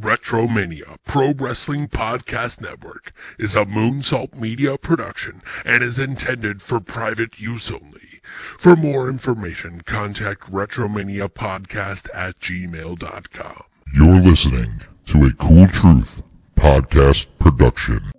Retromania Pro Wrestling Podcast Network is a Moonsault Media production and is intended for private use only. For more information, contact Retromania Podcast at gmail.com. You're listening to a Cool Truth podcast production.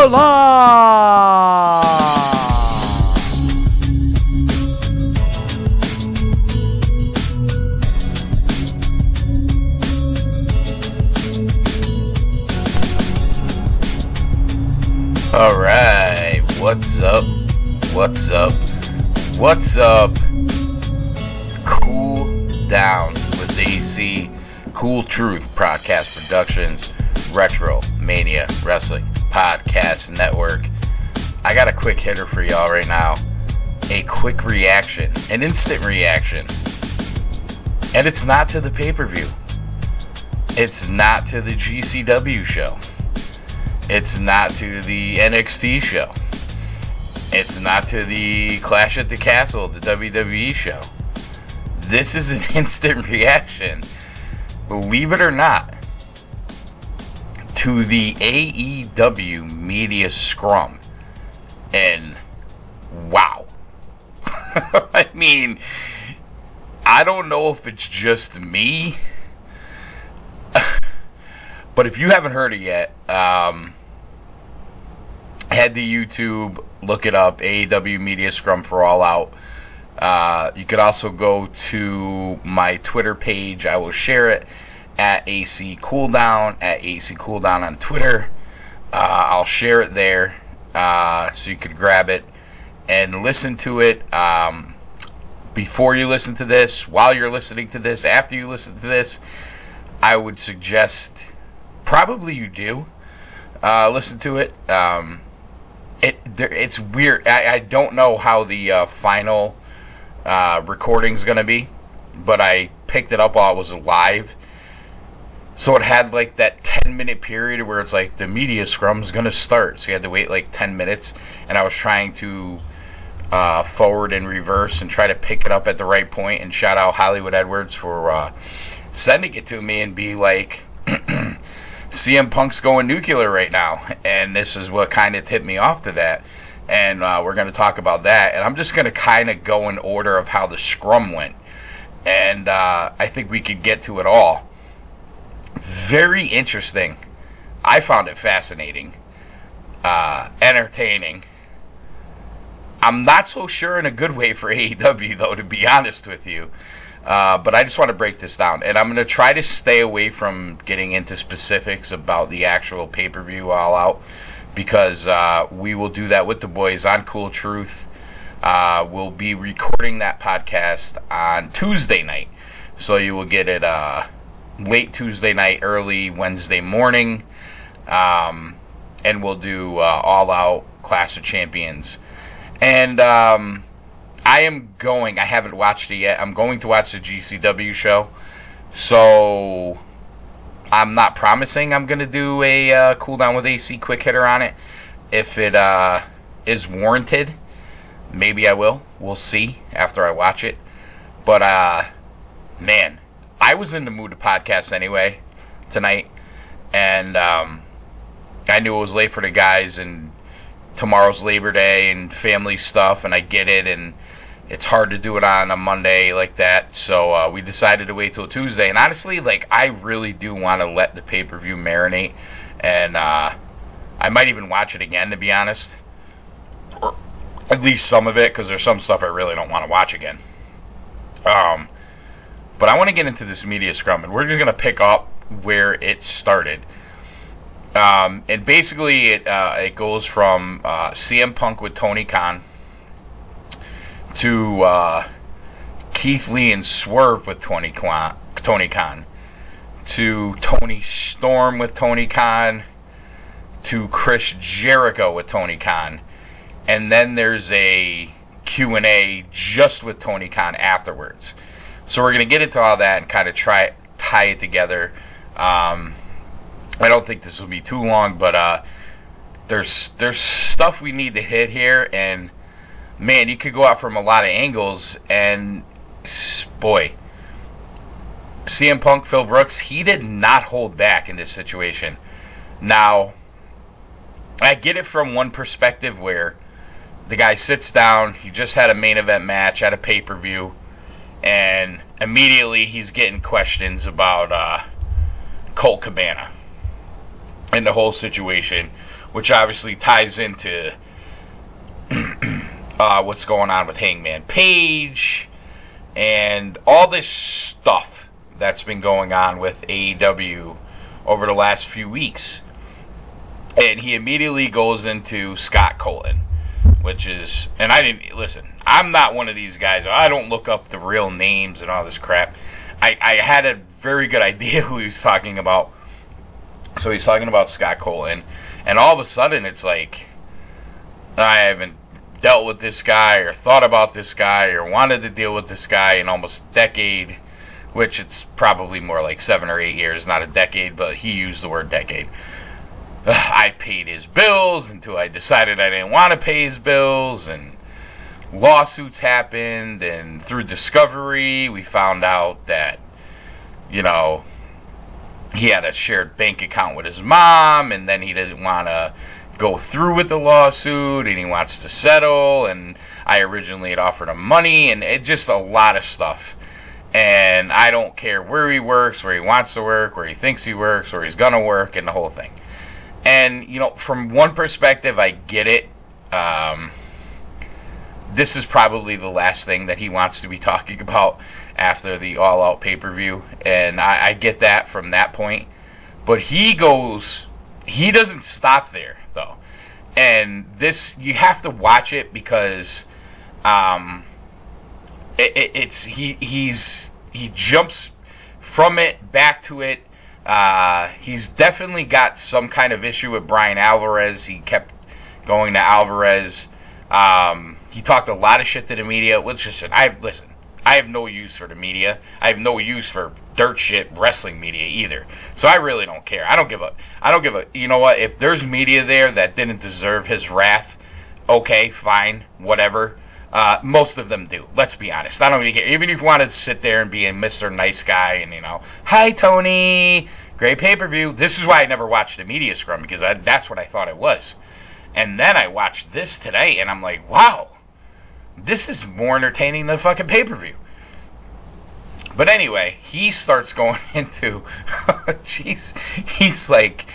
Capola. All right, what's up? What's up? What's up? Cool down with AC, Cool Truth Podcast Productions, Retro Mania Wrestling Podcast Network. I got a quick hitter for y'all right now. A quick reaction, an instant reaction. And it's not to the pay per view, it's not to the GCW show. It's not to the NXT show. It's not to the Clash at the Castle, the WWE show. This is an instant reaction, believe it or not, to the AEW Media Scrum. And wow. I mean, I don't know if it's just me. But if you haven't heard it yet, um, head to YouTube, look it up, AEW Media Scrum for All Out. Uh, you could also go to my Twitter page. I will share it at AC Cooldown, at AC Cooldown on Twitter. Uh, I'll share it there uh, so you could grab it and listen to it um, before you listen to this, while you're listening to this, after you listen to this. I would suggest probably you do uh, listen to it. Um, it there, it's weird. I, I don't know how the uh, final uh, is gonna be, but I picked it up while it was live. So it had like that 10 minute period where it's like the media scrum's gonna start. So you had to wait like 10 minutes, and I was trying to uh, forward and reverse and try to pick it up at the right point. And shout out Hollywood Edwards for uh, sending it to me and be like, CM Punk's going nuclear right now, and this is what kind of tipped me off to that. And uh, we're going to talk about that. And I'm just going to kind of go in order of how the scrum went. And uh, I think we could get to it all. Very interesting. I found it fascinating, uh, entertaining. I'm not so sure in a good way for AEW, though, to be honest with you. Uh, but I just want to break this down, and I'm going to try to stay away from getting into specifics about the actual pay per view all out because uh, we will do that with the boys on Cool Truth. Uh, we'll be recording that podcast on Tuesday night, so you will get it uh, late Tuesday night, early Wednesday morning, um, and we'll do uh, all out Clash of Champions. And um, I am going. I haven't watched it yet. I'm going to watch the GCW show, so I'm not promising I'm gonna do a uh, cool down with AC quick hitter on it. If it uh, is warranted, maybe I will. We'll see after I watch it. But uh, man, I was in the mood to podcast anyway tonight, and um, I knew it was late for the guys, and tomorrow's Labor Day and family stuff, and I get it, and it's hard to do it on a Monday like that. So uh, we decided to wait till Tuesday. And honestly, like I really do want to let the pay per view marinate, and uh, I might even watch it again to be honest, or at least some of it because there's some stuff I really don't want to watch again. Um, but I want to get into this media scrum, and we're just gonna pick up where it started. Um, and basically, it uh, it goes from uh, CM Punk with Tony Khan to uh, Keith Lee and Swerve with Tony Khan, Tony Khan to Toni Storm with Tony Khan to Chris Jericho with Tony Khan, and then there's a Q&A just with Tony Khan afterwards. So we're going to get into all that and kind of try tie it together. Um, I don't think this will be too long, but uh, there's there's stuff we need to hit here, and man, you could go out from a lot of angles, and boy, CM Punk, Phil Brooks, he did not hold back in this situation. Now, I get it from one perspective where the guy sits down, he just had a main event match at a pay per view, and immediately he's getting questions about uh, Colt Cabana and the whole situation, which obviously ties into uh, what's going on with Hangman Page and all this stuff that's been going on with AEW over the last few weeks. And he immediately goes into Scott Colton, which is, and I didn't listen. I'm not one of these guys. I don't look up the real names and all this crap. I, I had a very good idea who he was talking about. So he's talking about Scott Colton, and all of a sudden it's like I haven't dealt with this guy or thought about this guy or wanted to deal with this guy in almost a decade, which it's probably more like seven or eight years, not a decade, but he used the word decade. I paid his bills until I decided I didn't want to pay his bills, and lawsuits happened, and through discovery, we found out that, you know, he had a shared bank account with his mom, and then he didn't want to go through with the lawsuit and he wants to settle and I originally had offered him money and it just a lot of stuff. And I don't care where he works, where he wants to work, where he thinks he works, where he's gonna work, and the whole thing. And you know, from one perspective, I get it. Um, this is probably the last thing that he wants to be talking about after the All Out pay per view, and I, I get that from that point. But he goes, he doesn't stop there though. And this you have to watch it because um, it, it, it's he he's he jumps from it back to it. Uh, he's definitely got some kind of issue with Bryan Alvarez. He kept going to Alvarez. Um, he talked a lot of shit to the media. Which is, I listen. I have no use for the media. I have no use for dirt shit wrestling media either. So I really don't care. I don't give a. I don't give a. You know what? If there's media there that didn't deserve his wrath, okay, fine, whatever. Uh, most of them do. Let's be honest. I don't even care. Even if you want to sit there and be a Mr. Nice Guy and you know, hi Tony, great pay per view. This is why I never watched the media scrum because I, that's what I thought it was. And then I watched this today and I'm like, wow, this is more entertaining than fucking pay per view. But anyway, he starts going into, jeez, he's like,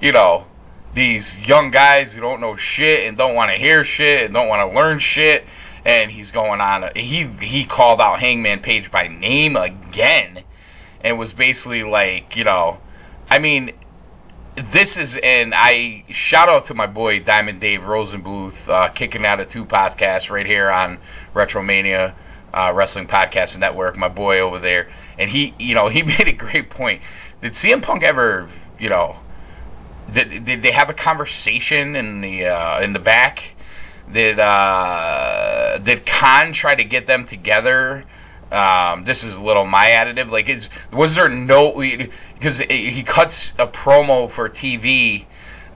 you know, these young guys who don't know shit and don't want to hear shit and don't want to learn shit. And he's going on. He he called out Hangman Page by name again, and was basically like, you know, I mean, this is and I shout out to my boy Diamond Dave Rosenbluth, uh, kicking out of two podcasts right here on Retromania uh, Wrestling Podcast Network. My boy over there, and he, you know, he made a great point. Did CM Punk ever, you know, did, did they have a conversation in the uh, in the back? Did uh, did Khan try to get them together? Um, this is a little my additive. Like, is was there no because he cuts a promo for TV,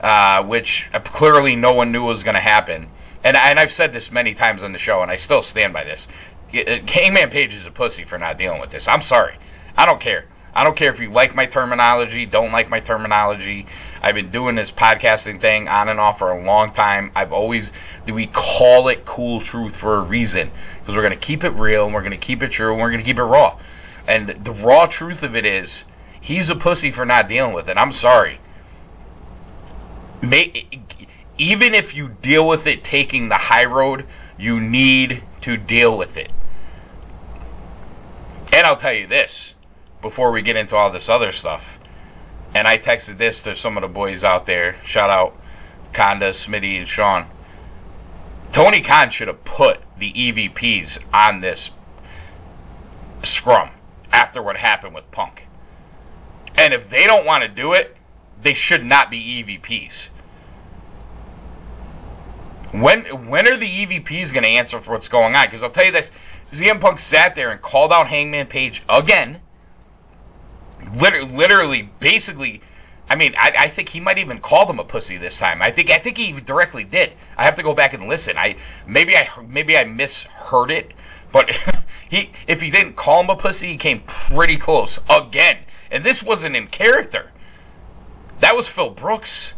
uh, which clearly no one knew was going to happen. And and I've said this many times on the show, and I still stand by this. Hangman Page is a pussy for not dealing with this. I'm sorry. I don't care. I don't care if you like my terminology, don't like my terminology. I've been doing this podcasting thing on and off for a long time. I've always we call it cool truth for a reason because we're going to keep it real and we're going to keep it true and we're going to keep it raw. And the raw truth of it is he's a pussy for not dealing with it. I'm sorry. May, even if you deal with it taking the high road, you need to deal with it. And I'll tell you this before we get into all this other stuff. And I texted this to some of the boys out there. Shout out Conda, Smitty, and Sean. Tony Khan should have put the EVPs on this scrum after what happened with Punk. And if they don't want to do it, they should not be EVPs. When when are the EVPs going to answer for what's going on? Because I'll tell you this: CM Punk sat there and called out Hangman Page again. Literally, literally, basically. I mean, I, I think he might even call them a pussy this time. I think I think he directly did. I have to go back and listen. I maybe I maybe I misheard it, but he if he didn't call him a pussy, he came pretty close again. And this wasn't in character. That was Phil Brooks.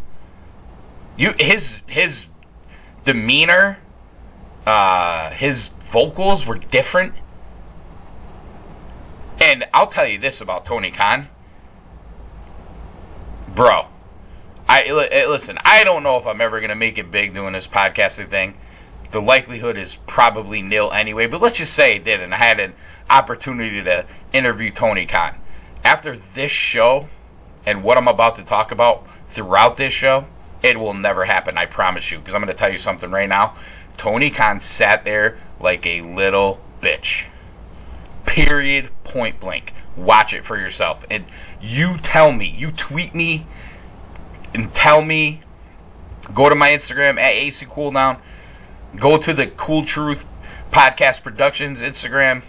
You his his demeanor, uh, his vocals were different. And I'll tell you this about Tony Khan. Bro, I eh, listen, I don't know if I'm ever to make it big doing this podcasting thing. The likelihood is probably nil anyway, but let's just say it did and I had an opportunity to interview Tony Khan. After this show and what I'm about to talk about throughout this show, it will never happen, I promise you. Because I'm to tell you something right now. Tony Khan sat there like a little bitch. Period, point blank. Watch it for yourself. And you tell me, you tweet me and tell me. Go to my Instagram at AC Cooldown. Go to the Cool Truth Podcast Productions Instagram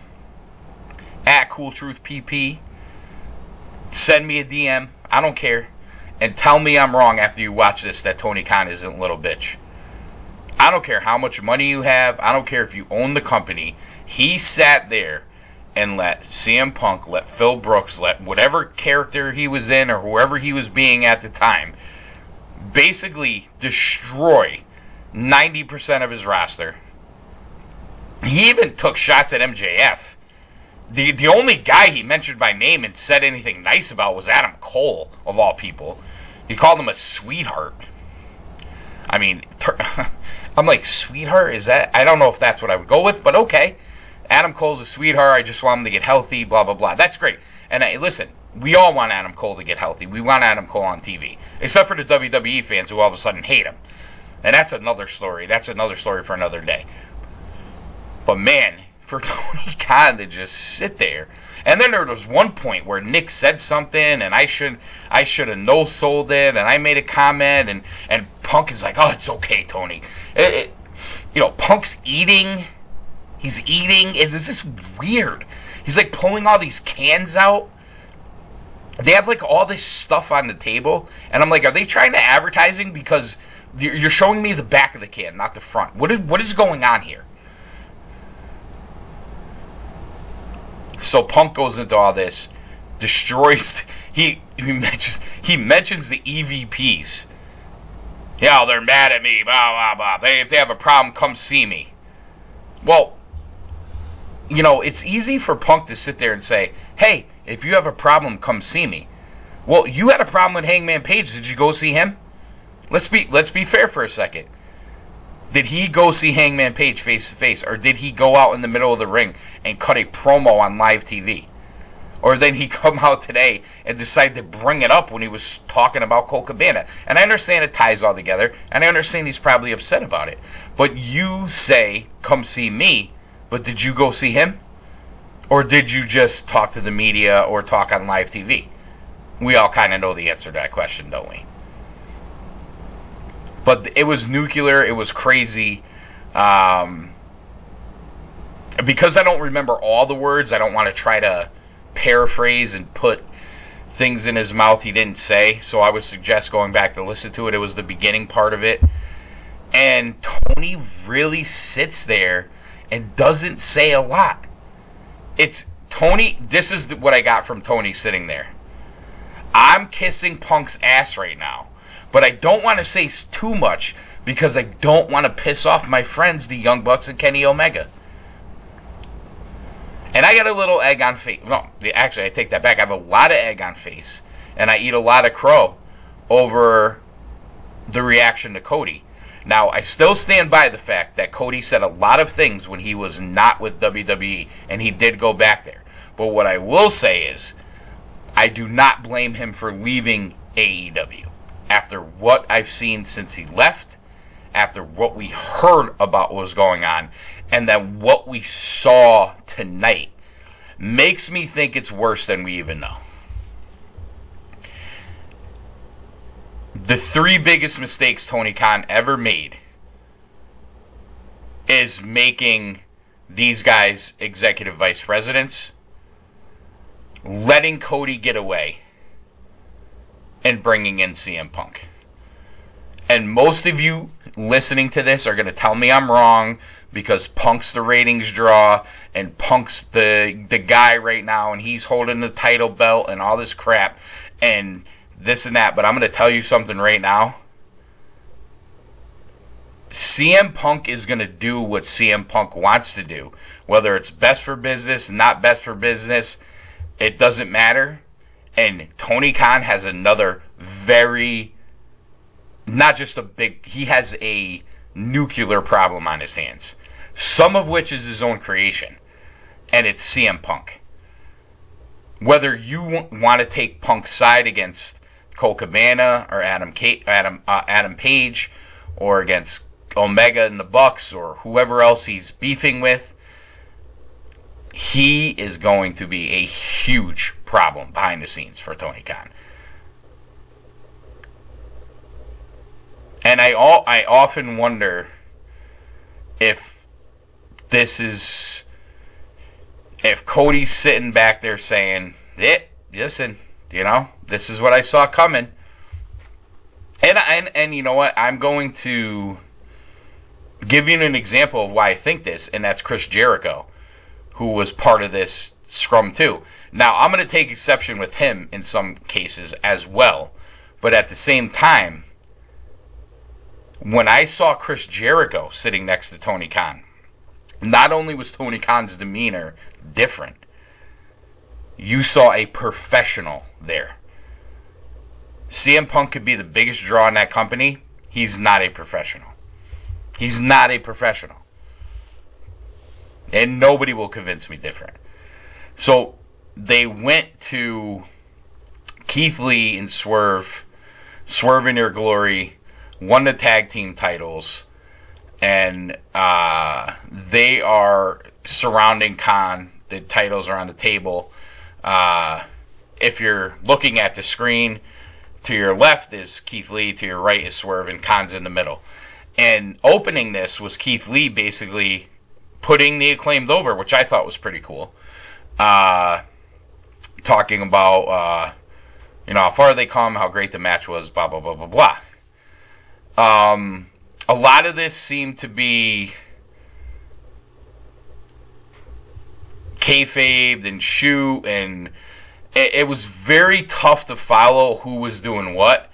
at Cool Truth PP. Send me a DM. I don't care and tell me I'm wrong after you watch this that Tony Khan isn't a little bitch. I don't care how much money you have. I don't care if you own the company. He sat there and let CM Punk, let Phil Brooks, let whatever character he was in or whoever he was being at the time, basically destroy 90% of his roster. He even took shots at MJF the the only guy he mentioned by name and said anything nice about was Adam Cole of all people. He called him a sweetheart. I mean, I'm like sweetheart. Is that? I don't know if that's what I would go with, but okay. Adam Cole's a sweetheart. I just want him to get healthy. Blah blah blah. That's great. And I, listen, we all want Adam Cole to get healthy. We want Adam Cole on TV, except for the WWE fans who all of a sudden hate him. And that's another story. That's another story for another day. But man, for Tony Khan to just sit there. And then there was one point where Nick said something, and I should I should have no sold it, and I made a comment, and and Punk is like, "Oh, it's okay, Tony." It, it, you know, Punk's eating. He's eating. It's, it's just weird. He's like pulling all these cans out. They have like all this stuff on the table, and I'm like, are they trying to advertising because you're showing me the back of the can, not the front? What is what is going on here? So Punk goes into all this, destroys. He he mentions he mentions the EVPs. Yeah, they're mad at me. Blah blah blah. They, if they have a problem, come see me. Well, you know, it's easy for Punk to sit there and say, "Hey, if you have a problem, come see me." Well, you had a problem with Hangman Page. Did you go see him? Let's be let's be fair for a second. Did he go see Hangman Page face to face, or did he go out in the middle of the ring and cut a promo on live TV? Or then he come out today and decide to bring it up when he was talking about Colt Cabana. And I understand it ties all together, and I understand he's probably upset about it. But you say, come see me, but did you go see him? Or did you just talk to the media or talk on live TV? We all kind of know the answer to that question, don't we? but it was nuclear. It was crazy. Um, because I don't remember all the words, I don't want to try to paraphrase and put things in his mouth he didn't say. So I would suggest going back to listen to it. It was the beginning part of it. And Tony really sits there and doesn't say a lot. It's Tony, this is what I got from Tony sitting there. I'm kissing Punk's ass right now, but I don't want to say too much because I don't want to piss off my friends, the Young Bucks and Kenny Omega. And I got a little egg on face. No, actually, I take that back. I have a lot of egg on face, and I eat a lot of crow over the reaction to Cody. Now, I still stand by the fact that Cody said a lot of things when he was not with WWE, and he did go back there. But what I will say is, I do not blame him for leaving AEW. After what I've seen since he left, after what we heard about what was going on, and then what we saw tonight, makes me think it's worse than we even know. The three biggest mistakes Tony Khan ever made is making these guys executive vice presidents, letting Cody get away, and bringing in CM Punk. And most of you listening to this are going to tell me I'm wrong because Punk's the ratings draw and Punk's the the guy right now and he's holding the title belt and all this crap and this and that, but I'm going to tell you something right now. CM Punk is going to do what CM Punk wants to do. Whether it's best for business, not best for business, it doesn't matter. And Tony Khan has another very, not just a big, he has a nuclear problem on his hands. Some of which is his own creation. And it's CM Punk. Whether you want to take Punk's side against Colt Cabana or Adam Adam uh, Adam Page or against Omega and the Bucks or whoever else he's beefing with, he is going to be a huge problem behind the scenes for Tony Khan. And I all I often wonder if this is if Cody's sitting back there saying, "Yeah, listen, you know, this is what I saw coming. And and and you know what? I'm going to give you an example of why I think this, and that's Chris Jericho, who was part of this scrum too. Now I'm going to take exception with him in some cases as well, but at the same time, when I saw Chris Jericho sitting next to Tony Khan, not only was Tony Khan's demeanor different, you saw a professional there. CM Punk could be the biggest draw in that company. He's not a professional. He's not a professional. And nobody will convince me different. So they went to Keith Lee and Swerve, Swerve in their glory, won the tag team titles, and uh, they are surrounding Khan. The titles are on the table. Uh, if you're looking at the screen, to your left is Keith Lee, to your right is Swerve, and Khan's in the middle. And opening this was Keith Lee basically putting the acclaimed over, which I thought was pretty cool. Uh, talking about, uh, you know, how far they come, how great the match was, blah, blah, blah, blah, blah. Um, a lot of this seemed to be kayfabe and shoot and it, it was very tough to follow who was doing what.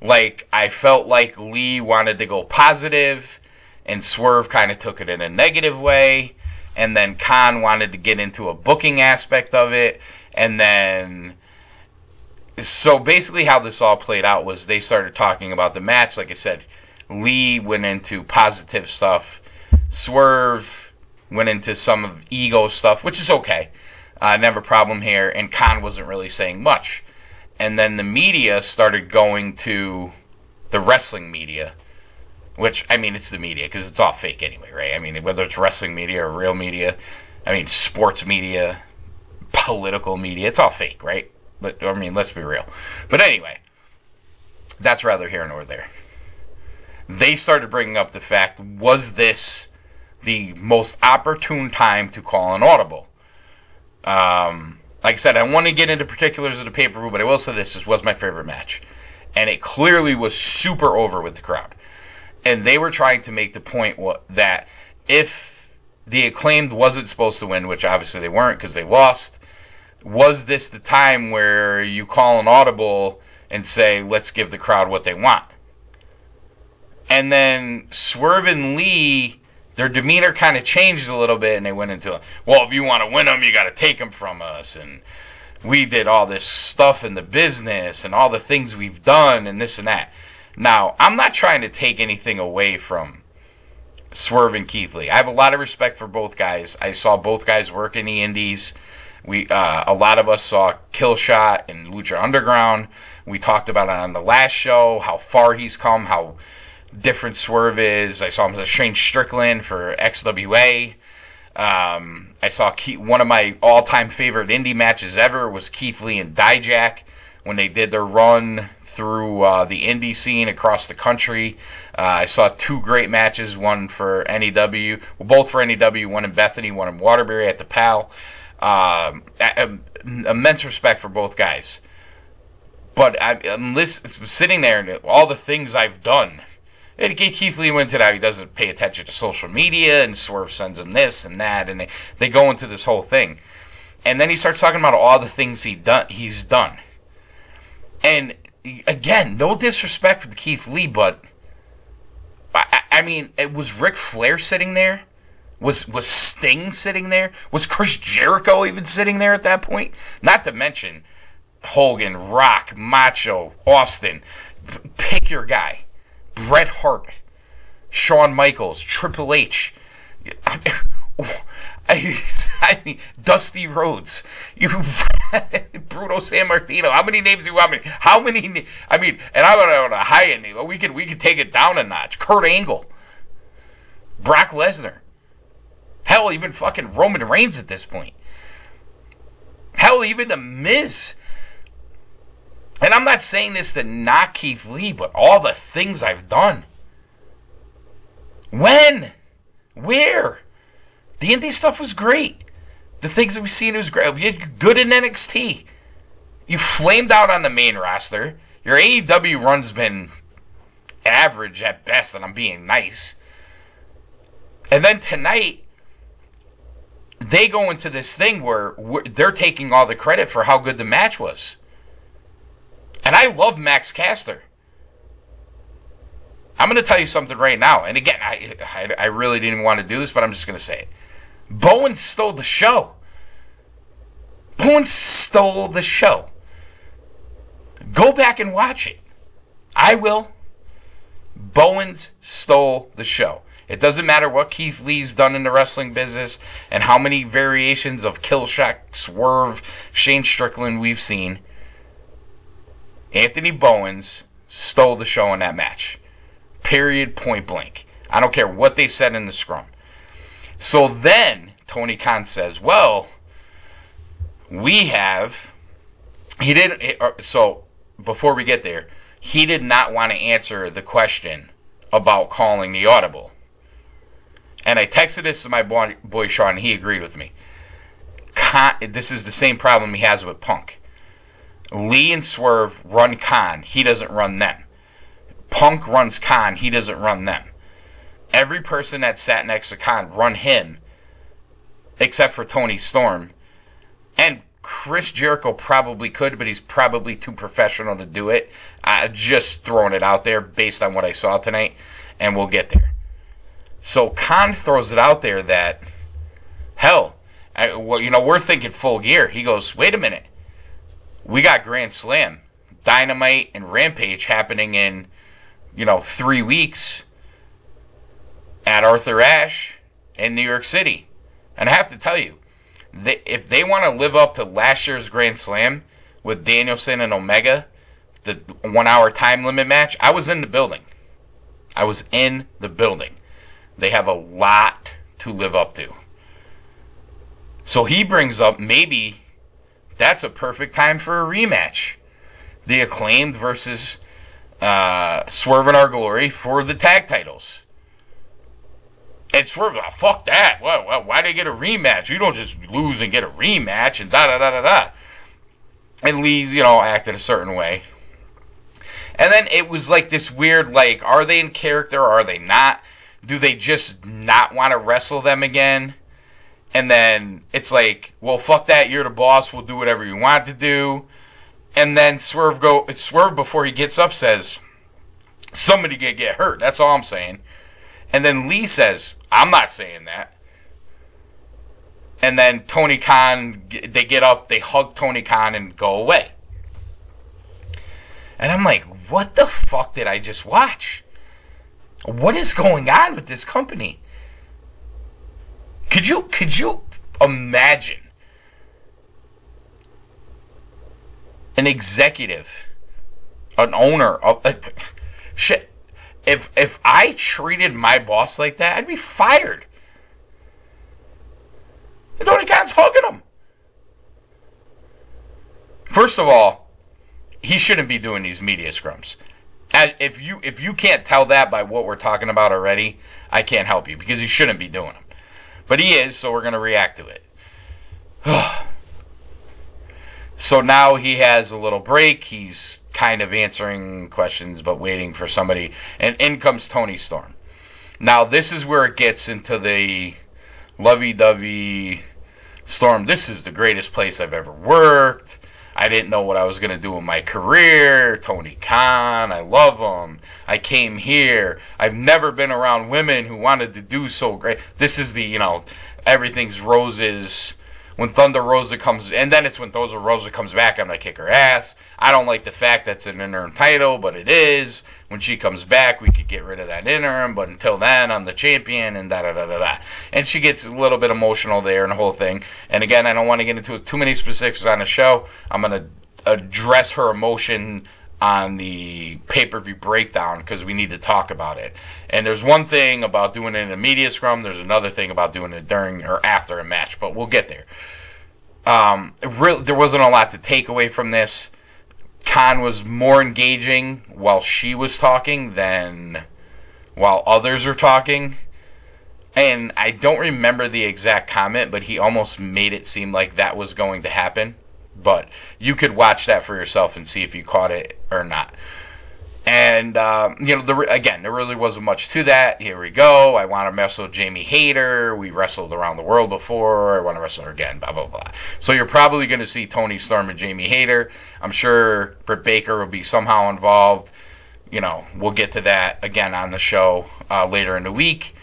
Like I felt like Lee wanted to go positive, and Swerve kind of took it in a negative way, and then Khan wanted to get into a booking aspect of it, and then so basically how this all played out was they started talking about the match. Like I said, Lee went into positive stuff. Swerve went into some of ego stuff, which is okay. Uh, never a problem here. And Khan wasn't really saying much. And then the media started going to the wrestling media, which, I mean, it's the media because it's all fake anyway, right? I mean, whether it's wrestling media or real media, I mean, sports media, political media, it's all fake, right? But, I mean, let's be real. But anyway, that's rather here nor there. They started bringing up the fact was this the most opportune time to call an audible? Um, like I said, I want to get into particulars of the pay per view, but I will say this: this was my favorite match, and it clearly was super over with the crowd. And they were trying to make the point what, that if the acclaimed wasn't supposed to win, which obviously they weren't because they lost, was this the time where you call an audible and say, let's give the crowd what they want? And then Swerve and Lee, their demeanor kind of changed a little bit, and they went into, well, if you want to win them, you got to take them from us, and we did all this stuff in the business and all the things we've done and this and that. Now, I'm not trying to take anything away from Swerve and Keith Lee. I have a lot of respect for both guys. I saw both guys work in the Indies. We uh, a lot of us saw Killshot and Lucha Underground. We talked about it on the last show, how far he's come, how different Swerve is. I saw him as Shane Strickland for XWA. Um, I saw Keith, one of my all-time favorite indie matches ever was Keith Lee and Dijak when they did their run through uh, the indie scene across the country. Uh, I saw two great matches, one for NEW, well, both for NEW, one in Bethany, one in Waterbury at the PAL. Um, immense respect for both guys. But I, am sitting there and all the things I've done and Keith Lee went to that. He doesn't pay attention to social media, and Swerve sends him this and that, and they, they go into this whole thing. And then he starts talking about all the things he done, he's done. And again, no disrespect to Keith Lee, but I, I mean, it was Ric Flair sitting there. Was was Sting sitting there? Was Chris Jericho even sitting there at that point? Not to mention Hogan, Rock, Macho, Austin. Pick your guy. Bret Hart, Shawn Michaels, Triple H, I, I mean, Dusty Rhodes, you, Bruno Sammartino. How many names do you want me? How many? I mean, and I'm on a high end name. We could we could take it down a notch. Kurt Angle, Brock Lesnar, hell, even fucking Roman Reigns at this point. Hell, even the Miz and I'm not saying this to knock Keith Lee, but all the things I've done. When? Where? The indie stuff was great. The things that we've seen was great. You good in NXT. You flamed out on the main roster. Your AEW run's been average at best, and I'm being nice. And then tonight, they go into this thing where they're taking all the credit for how good the match was. And I love Max Caster. I'm going to tell you something right now. And again, I, I, I really didn't even want to do this, but I'm just going to say it. Bowen stole the show. Bowen stole the show. Go back and watch it. I will. Bowens stole the show. It doesn't matter what Keith Lee's done in the wrestling business and how many variations of kill shot, Swerve, Shane Strickland we've seen. Anthony Bowens stole the show in that match. Period, point blank. I don't care what they said in the scrum. So then Tony Khan says, well, we have. He didn't. Uh, so before we get there, he did not want to answer the question about calling the audible. And I texted this to my boy, boy Sean, and he agreed with me. Con, this is the same problem he has with Punk. Lee and Swerve run Khan. He doesn't run them. Punk runs Khan. He doesn't run them. Every person that sat next to Khan run him, except for Toni Storm. And Chris Jericho probably could, but he's probably too professional to do it. I just throwing it out there based on what I saw tonight, and we'll get there. So Khan throws it out there that, hell, I, well, you know, we're thinking full gear. He goes, wait a minute we got Grand Slam, Dynamite, and Rampage happening in, you know, three weeks at Arthur Ashe in New York City. And I have to tell you, they, if they want to live up to last year's Grand Slam with Danielson and Omega, the one hour time limit match, I was in the building. I was in the building. They have a lot to live up to. So he brings up maybe that's a perfect time for a rematch. The acclaimed versus uh, Swerve in Our Glory for the tag titles. And Swerve, oh, fuck that. Why, why, why get a rematch? You don't just lose and get a rematch and da da da da da. And Lee, you know, acted a certain way. And then it was like this weird, like, are they in character or are they not? Do they just not want to wrestle them again? And then it's like, well, fuck that. You're the boss. We'll do whatever you want to do. And then Swerve go Swerve before he gets up says, somebody get get hurt. That's all I'm saying. And then Lee says, I'm not saying that. And then Tony Khan, they get up, they hug Tony Khan and go away. And I'm like, what the fuck did I just watch? What is going on with this company? Could you could you imagine an executive, an owner of uh, shit? If if I treated my boss like that, I'd be fired. Tony Khan's hugging him. First of all, he shouldn't be doing these media scrums. If you if you can't tell that by what we're talking about already, I can't help you because he shouldn't be doing them. But he is, so we're going to react to it. so now he has a little break. He's kind of answering questions but waiting for somebody and in comes Toni Storm. Now this is where it gets into the lovey-dovey Storm, this is the greatest place I've ever worked. I didn't know what I was going to do in my career. Tony Khan, I love him. I came here. I've never been around women who wanted to do so great. This is the, you know, everything's roses when Thunder Rosa comes, and then it's when Thunder Rosa comes back, I'm gonna kick her ass. I don't like the fact that's an interim title, but it is. When she comes back, we could get rid of that interim, but until then, I'm the champion, and da da da da da. And she gets a little bit emotional there and the whole thing. And again, I don't want to get into too many specifics on the show. I'm gonna address her emotion on the pay per view breakdown because we need to talk about it. And there's one thing about doing it in a media scrum, there's another thing about doing it during or after a match, but we'll get there. Um, really, there wasn't a lot to take away from this. Khan was more engaging while she was talking than while others are talking. And I don't remember the exact comment, but he almost made it seem like that was going to happen. But you could watch that for yourself and see if you caught it or not. And uh, you know, the, again, there really wasn't much to that. Here we go. I want to wrestle Jamie Hayter. We wrestled around the world before. I want to wrestle her again. Blah blah blah. So you're probably going to see Toni Storm and Jamie Hayter. I'm sure Britt Baker will be somehow involved. You know, we'll get to that again on the show uh, later in the week.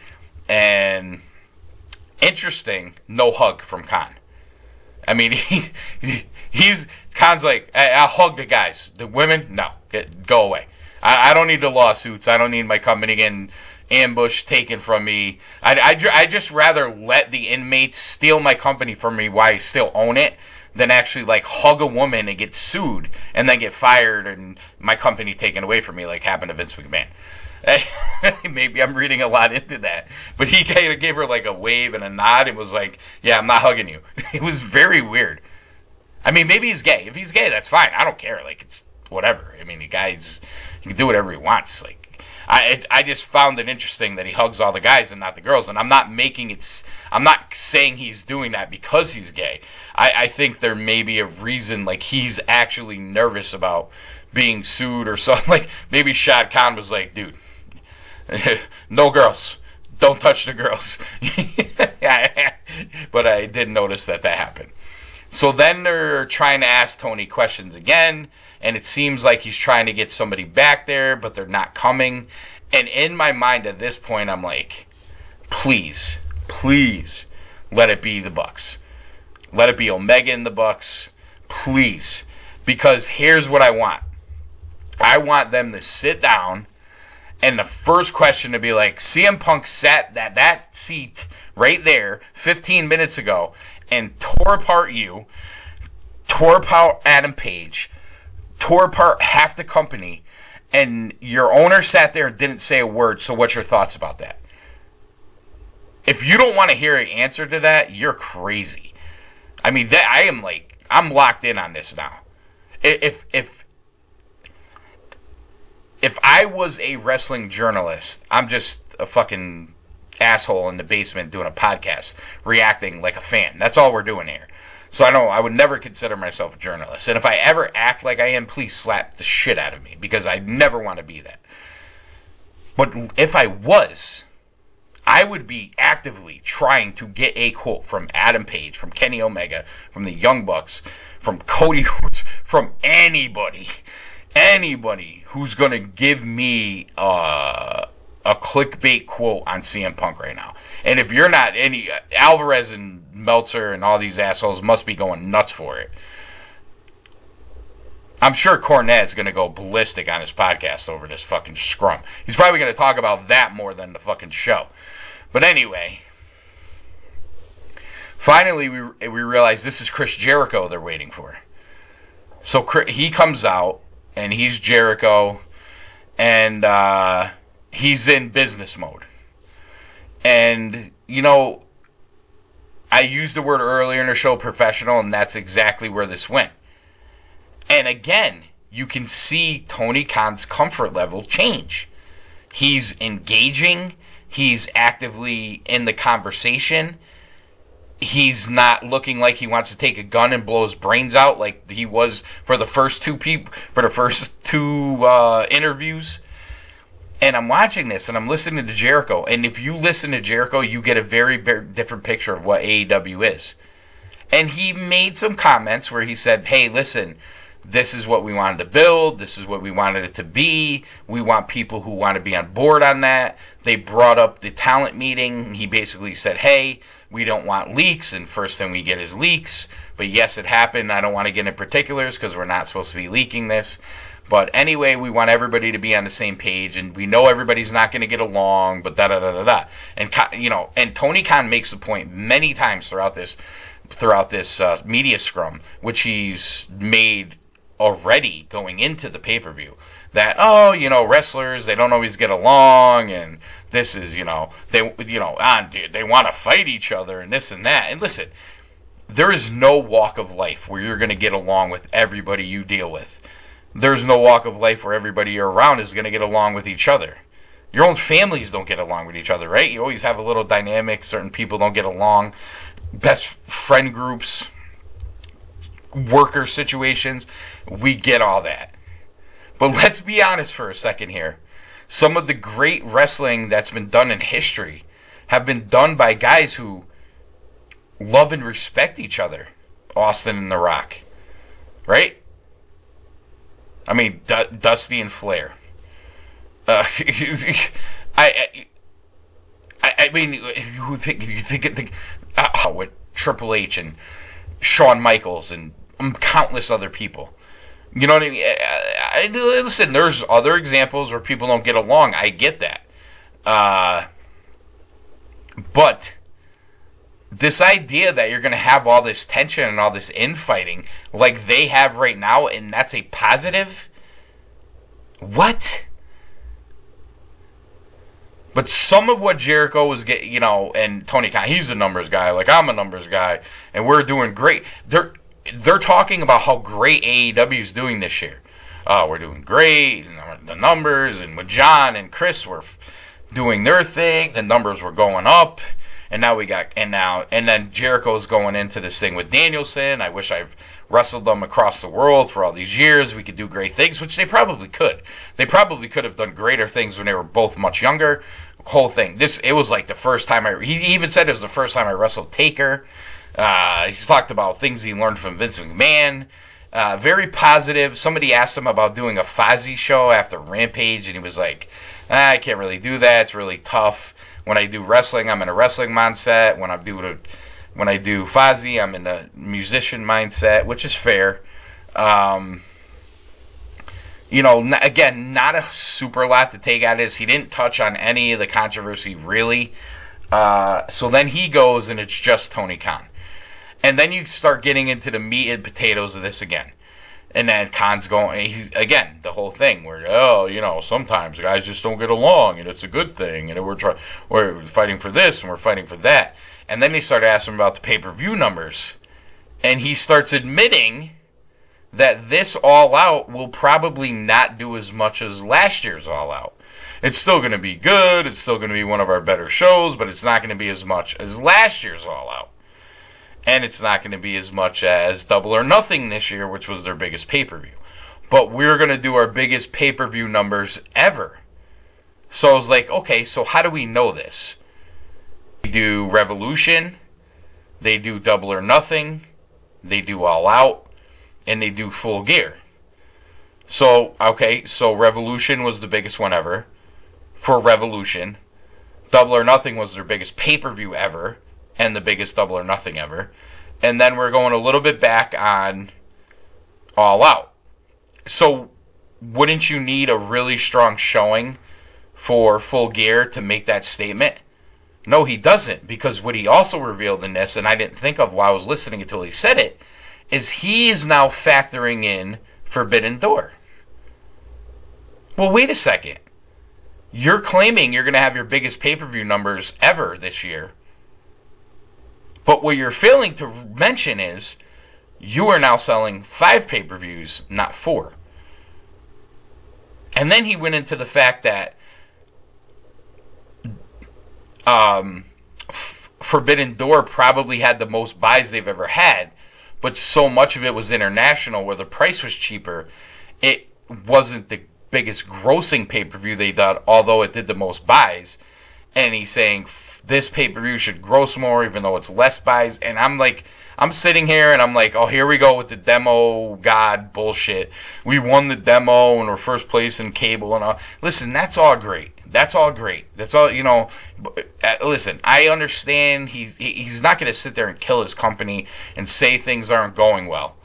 And interesting, no hug from Khan. I mean, he, he's Khan's like, I'll hug the guys. The women, no, get, go away. I, I, don't need the lawsuits. I don't need my company getting ambushed, taken from me. I, I, I just rather let the inmates steal my company from me while I still own it than actually like hug a woman and get sued and then get fired and my company taken away from me like happened to Vince McMahon. Maybe I'm reading a lot into that, but he kind of gave her like a wave and a nod and was like, "Yeah, I'm not hugging you." It was very weird. I mean, maybe he's gay. If he's gay, that's fine. I don't care. Like it's whatever. I mean, the guy's he can do whatever he wants. Like I it, I just found it interesting that he hugs all the guys and not the girls. And I'm not making it. I'm not saying he's doing that because he's gay. I, I think there may be a reason. Like he's actually nervous about being sued or something. Like maybe Shad Khan was like, dude, no girls. Don't touch the girls. but I did notice that that happened. So then they're trying to ask Tony questions again and it seems like he's trying to get somebody back there, but they're not coming. And in my mind at this point, I'm like, please, please, let it be the Bucks. Let it be Omega in the Bucks, please, because here's what I want. I want them to sit down, and the first question to be like, CM Punk sat that that seat right there 15 minutes ago and tore apart you, tore apart Adam Page tore apart half the company, and your owner sat there and didn't say a word. So, what's your thoughts about that? If you don't want to hear an answer to that, you're crazy. I mean, that I am like I'm locked in on this now. If if if I was a wrestling journalist, I'm just a fucking asshole in the basement doing a podcast, reacting like a fan. That's all we're doing here. So I know I would never consider myself a journalist. And if I ever act like I am, please slap the shit out of me because I never want to be that. But if I was, I would be actively trying to get a quote from Adam Page, from Kenny Omega, from the Young Bucks, from Cody Rhodes, from anybody, anybody who's going to give me uh, a clickbait quote on CM Punk right now. And if you're not any Alvarez and Meltzer and all these assholes must be going nuts for it. I'm sure Cornette's going to go ballistic on his podcast over this fucking scrum. He's probably going to talk about that more than the fucking show. But anyway, finally we we realize this is Chris Jericho they're waiting for. So he comes out and he's Jericho, and uh, he's in business mode. And you know, I used the word earlier in the show, professional, and that's exactly where this went and again, you can see Tony Khan's comfort level change. He's engaging, he's actively in the conversation. He's not looking like he wants to take a gun and blow his brains out like he was for the first two people for the first two uh, interviews. And I'm watching this and I'm listening to Jericho. And if you listen to Jericho, you get a very, very different picture of what AEW is. And he made some comments where he said, "Hey, listen, this is what we wanted to build. This is what we wanted it to be. We want people who want to be on board on that. They brought up the talent meeting. He basically said, hey, we don't want leaks. And first thing we get is leaks. But yes, it happened. I don't want to get into particulars because we're not supposed to be leaking this. But anyway, we want everybody to be on the same page, and we know everybody's not going to get along. But da da da da da. And you know, and Tony Khan makes the point many times throughout this, throughout this uh, media scrum, which he's made already going into the pay per view that oh you know wrestlers they don't always get along and this is you know they you know on dude they want to fight each other and this and that and listen there is no walk of life where you're going to get along with everybody you deal with there's no walk of life where everybody you're around is going to get along with each other your own families don't get along with each other right you always have a little dynamic certain people don't get along best friend groups worker situations. We get all that. But let's be honest for a second here. Some of the great wrestling that's been done in history have been done by guys who love and respect each other. Austin and The Rock. Right? I mean, D- Dusty and Flair. Uh, I, I, I mean, who think you think, think uh, with Triple H and Shawn Michaels and countless other people. You know what I mean? I, I, listen, there's other examples where people don't get along. I get that. Uh, but this idea that you're going to have all this tension and all this infighting like they have right now, and that's a positive? What? But some of what Jericho was getting, you know, and Tony Khan, he's a numbers guy. Like I'm a numbers guy, and we're doing great. They're they're talking about how great AEW is doing this year. Uh, we're doing great, and the numbers, and with John and Chris were doing their thing, the numbers were going up, and now we got, and now, and then Jericho's going into this thing with Danielson. I wish I've wrestled them across the world for all these years. We could do great things, which they probably could. They probably could have done greater things when they were both much younger. Whole thing. This it was like the first time I. He even said it was the first time I wrestled Taker. Uh, he's talked about things he learned from Vince McMahon. Uh, very positive. Somebody asked him about doing a Fozzy show after Rampage, and he was like, ah, "I can't really do that. It's really tough. When I do wrestling, I'm in a wrestling mindset. When I do the, when I do Fozzy, I'm in a musician mindset, which is fair." Um, you know, again, not a super lot to take out of this. He didn't touch on any of the controversy really. Uh, so then he goes, and it's just Tony Khan. And then you start getting into the meat and potatoes of this again. And then Khan's going, he, again, the whole thing where, oh, you know, sometimes guys just don't get along and it's a good thing. And we're, trying, we're fighting for this and we're fighting for that. And then they start asking about the pay per view numbers. And he starts admitting that this All Out will probably not do as much as last year's All Out. It's still going to be good. It's still going to be one of our better shows, but it's not going to be as much as last year's All Out and it's not going to be as much as Double or Nothing this year, which was their biggest pay per view. But we're going to do our biggest pay per view numbers ever. So I was like, okay, so how do we know this? They do Revolution, they do Double or Nothing, they do All Out, and they do Full Gear. So, okay, so Revolution was the biggest one ever for Revolution. Double or Nothing was their biggest pay per view ever, and the biggest Double or Nothing ever. And then we're going a little bit back on All Out. So, wouldn't you need a really strong showing for Full Gear to make that statement? No, he doesn't, because what he also revealed in this, and I didn't think of while I was listening until he said it, is he is now factoring in Forbidden Door. Well, wait a second. You're claiming you're going to have your biggest pay per view numbers ever this year. But what you're failing to mention is you are now selling five pay per views, not four. And then he went into the fact that um, F- Forbidden Door probably had the most buys they've ever had, but so much of it was international where the price was cheaper. It wasn't the biggest grossing pay per view they did, although it did the most buys. And he's saying this pay per view should gross more, even though it's less buys. And I'm like, I'm sitting here and I'm like, oh, here we go with the demo god bullshit. We won the demo and we're first place in cable and all. Listen, that's all great. That's all great. That's all you know. Uh, listen, I understand he he's not going to sit there and kill his company and say things aren't going well.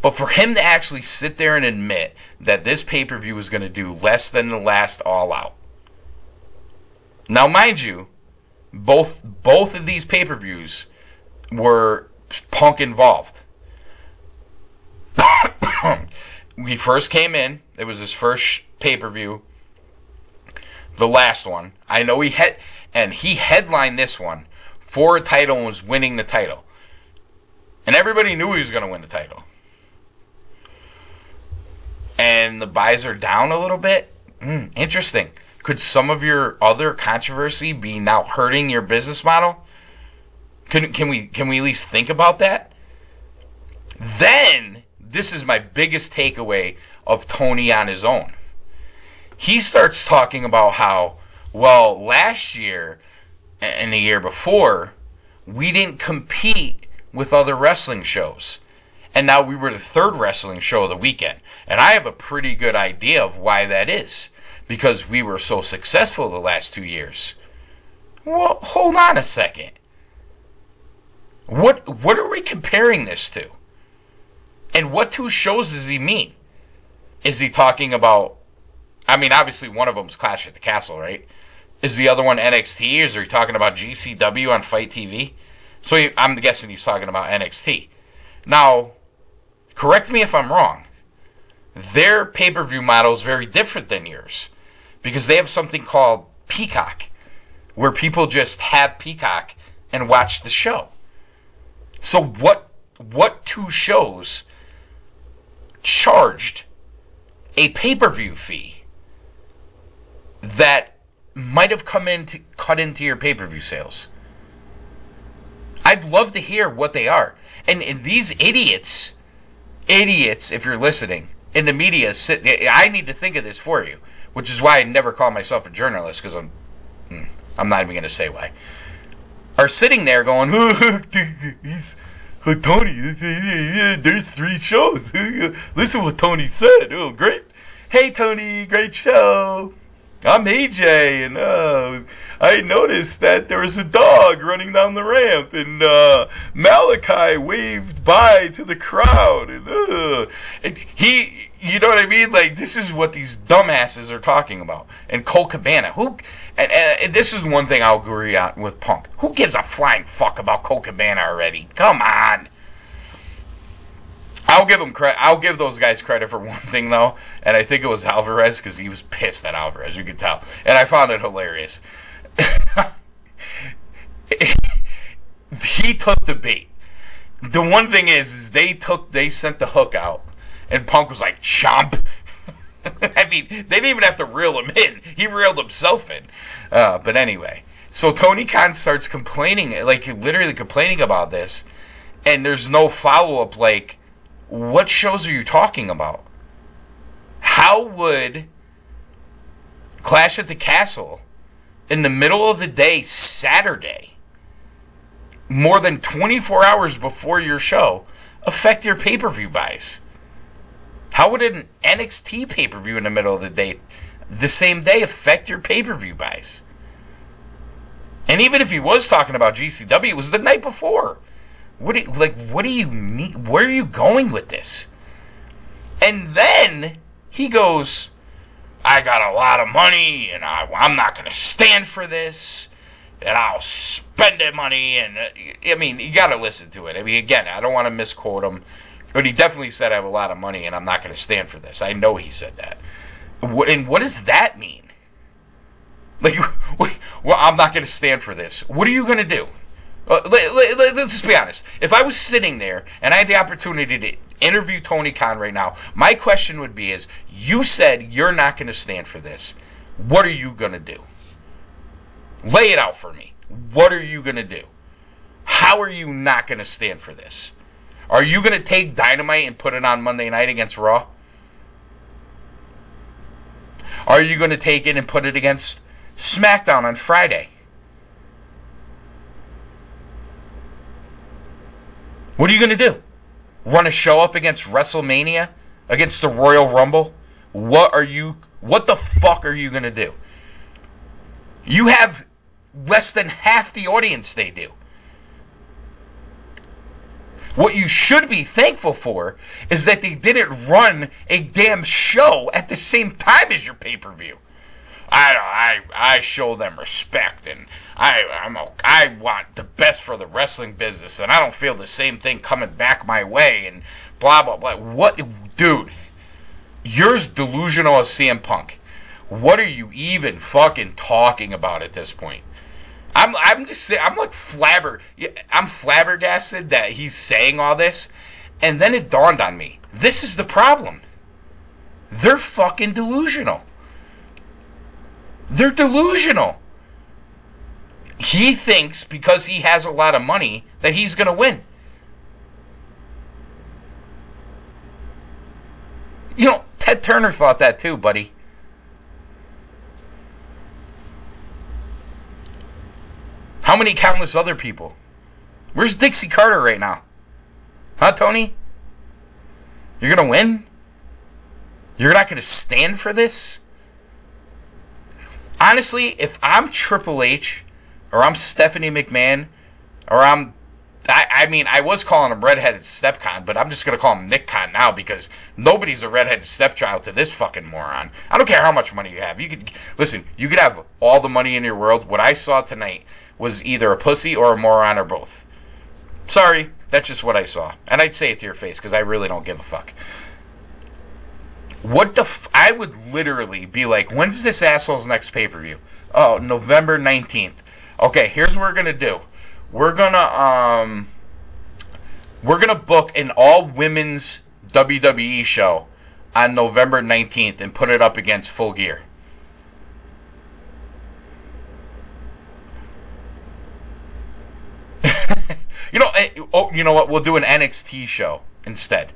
But for him to actually sit there and admit that this pay per view is going to do less than the last All Out. Now, mind you, both both of these pay per views were Punk involved. he first came in. It was his first pay per view the last one. I know he had, and he headlined this one for a title and was winning the title. And everybody knew he was going to win the title. And the buys are down a little bit. Mm, interesting. Could some of your other controversy be now hurting your business model? Can, can we can we at least think about that? Then this is my biggest takeaway of Tony on his own he starts talking about how, well, last year and the year before, we didn't compete with other wrestling shows. And now we were the third wrestling show of the weekend. And I have a pretty good idea of why that is. Because we were so successful the last two years. Well, hold on a second. What what are we comparing this to? And what two shows does he mean? Is he talking about I mean, obviously one of them's Clash at the Castle, right? Is the other one NXT? Is he talking about GCW on FITE TV? So he, I'm guessing he's talking about NXT. Now, correct me if I'm wrong. Their pay per view model is very different than yours because they have something called Peacock, where people just have Peacock and watch the show. So what what two shows charged a pay per view fee that might have come in to cut into your pay per view sales. I'd love to hear what they are. And, and, these idiots, idiots, if you're listening, in the media, sit, I need to think of this for you, which is why I never call myself a journalist because I'm, hmm, I'm not even going to say why. Are sitting there going, he's, Tony, there's three shows. Listen what Tony said. Oh, great. Hey, Tony, great show. I'm AJ, and uh, I noticed that there was a dog running down the ramp, and uh, Malachi waved by to the crowd, and, uh, and, he, you know what I mean? Like this is what these dumbasses are talking about. And Colt Cabana, who, and, and, and this is one thing I'll agree on with Punk. Who gives a flying fuck about Colt Cabana already? Come on. I'll give them credit. I'll give those guys credit for one thing though, and I think it was Alvarez because he was pissed at Alvarez. You could tell, and I found it hilarious. he took the bait. The one thing is, is they took they sent the hook out, and Punk was like chomp. I mean, they didn't even have to reel him in. He reeled himself in. Uh, but anyway, so Tony Khan starts complaining, like literally complaining about this, and there's no follow up. Like, what shows are you talking about? How would Clash at the Castle in the middle of the day, Saturday, more than 24 hours before your show, affect your pay per view buys? How would an NXT pay per view in the middle of the day, the same day, affect your pay per view buys? And even if he was talking about GCW, it was the night before. What do you, like? What do you need? Where are you going with this? And then he goes, "I got a lot of money, and I, I'm not going to stand for this, and I'll spend that money." And uh, I mean, you got to listen to it. I mean, again, I don't want to misquote him, but he definitely said, "I have a lot of money, and I'm not going to stand for this." I know he said that. And what does that mean? Like, well, I'm not going to stand for this. What are you going to do? Uh, let, let, let, let's just be honest. If I was sitting there and I had the opportunity to interview Tony Khan right now, my question would be: Is you said you're not going to stand for this? What are you going to do? Lay it out for me. What are you going to do? How are you not going to stand for this? Are you going to take Dynamite and put it on Monday night against Raw? Are you going to take it and put it against SmackDown on Friday? What are you going to do? Run a show up against WrestleMania? Against the Royal Rumble? What are you what the fuck are you going to do? You have less than half the audience they do. What you should be thankful for is that they didn't run a damn show at the same time as your pay-per-view. I I I show them respect and I I'm a, I want the best for the wrestling business and I don't feel the same thing coming back my way and blah blah blah. What dude? You're as delusional as CM Punk. What are you even fucking talking about at this point? I'm I'm just I'm like flabber I'm flabbergasted that he's saying all this, and then it dawned on me. This is the problem. They're fucking delusional. They're delusional. He thinks because he has a lot of money that he's going to win. You know, Ted Turner thought that too, buddy. How many countless other people? Where's Dixie Carter right now? Huh, Tony? You're going to win? You're not going to stand for this? honestly, if I'm Triple H or I'm Stephanie McMahon or I'm I, I mean, I was calling him redheaded stepcon, but I'm just gonna call him Nick Khan now because nobody's a redheaded stepchild to this fucking moron. I don't care how much money you have. You could listen. You could have all the money in your world. What I saw tonight was either a pussy or a moron or both. Sorry, that's just what I saw, and I'd say it to your face because I really don't give a fuck. What the? F- I would literally be like, when's this asshole's next pay per view? Oh, November nineteenth. Okay, here's what we're gonna do. We're gonna um, we're gonna book an all women's WWE show on November nineteenth and put it up against Full Gear. you know, eh, oh, you know what? We'll do an NXT show instead.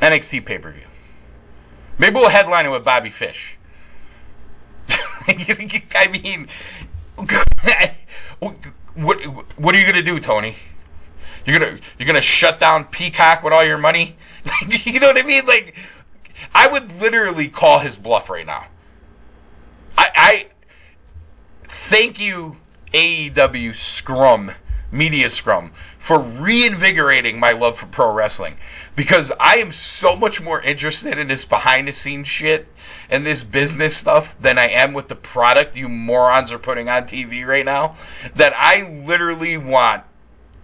NXT pay per view. Maybe we'll headline it with Bobby Fish. I mean, what what are you gonna do, Tony? You're gonna you're gonna shut down Peacock with all your money? you know what I mean? Like, I would literally call his bluff right now. I, I thank you AEW Scrum Media Scrum for reinvigorating my love for pro wrestling because I am so much more interested in this behind the scenes shit and this business stuff than I am with the product you morons are putting on TV right now that I literally want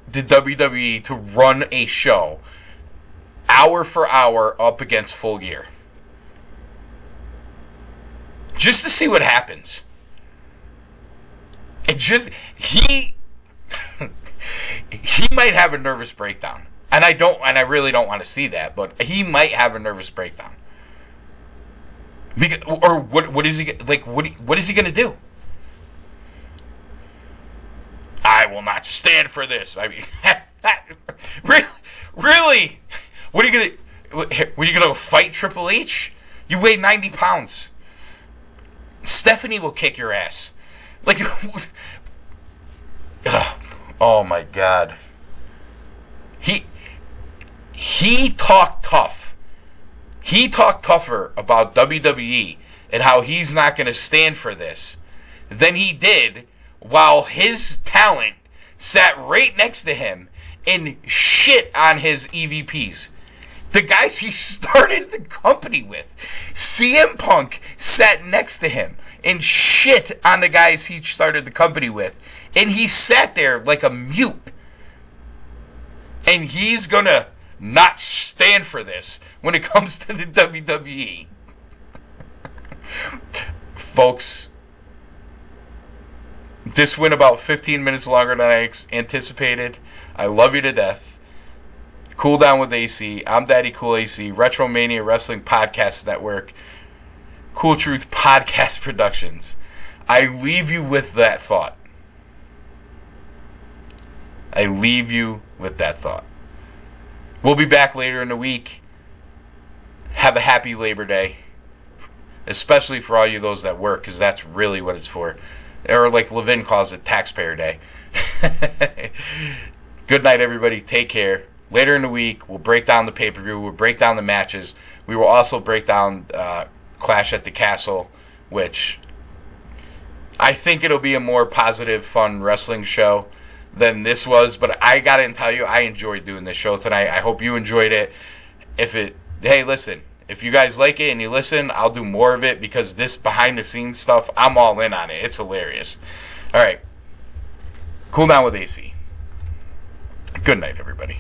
the WWE to run a show hour for hour up against full gear. Just to see what happens. It just he he might have a nervous breakdown. And I don't and I really don't want to see that, but he might have a nervous breakdown. Because, or what what is he like what what is he going to do? I will not stand for this. I mean really really what are you going to were you going to fight Triple H? You weigh 90 pounds. Stephanie will kick your ass. Like, uh, oh my god. He he talked tough. He talked tougher about WWE and how he's not going to stand for this than he did while his talent sat right next to him and shit on his EVPs. The guys he started the company with. CM Punk sat next to him and shit on the guys he started the company with. And he sat there like a mute. And he's gonna not stand for this when it comes to the WWE. Folks, this went about 15 minutes longer than I anticipated. I love you to death. Cool Down with AC. I'm Daddy Cool AC. Retromania Wrestling Podcast Network. Cool Truth Podcast Productions. I leave you with that thought. I leave you with that thought. We'll be back later in the week. Have a happy Labor Day, especially for all you those that work, because that's really what it's for. Or like Levin calls it, Taxpayer Day. Good night, everybody. Take care. Later in the week, we'll break down the pay per view. We'll break down the matches. We will also break down uh, Clash at the Castle, which I think it'll be a more positive, fun wrestling show than this was. But I gotta tell you, I enjoyed doing this show tonight. I hope you enjoyed it. If it, hey, listen, if you guys like it and you listen, I'll do more of it because this behind the scenes stuff, I'm all in on it. It's hilarious. All right, cool down with AC. Good night, everybody.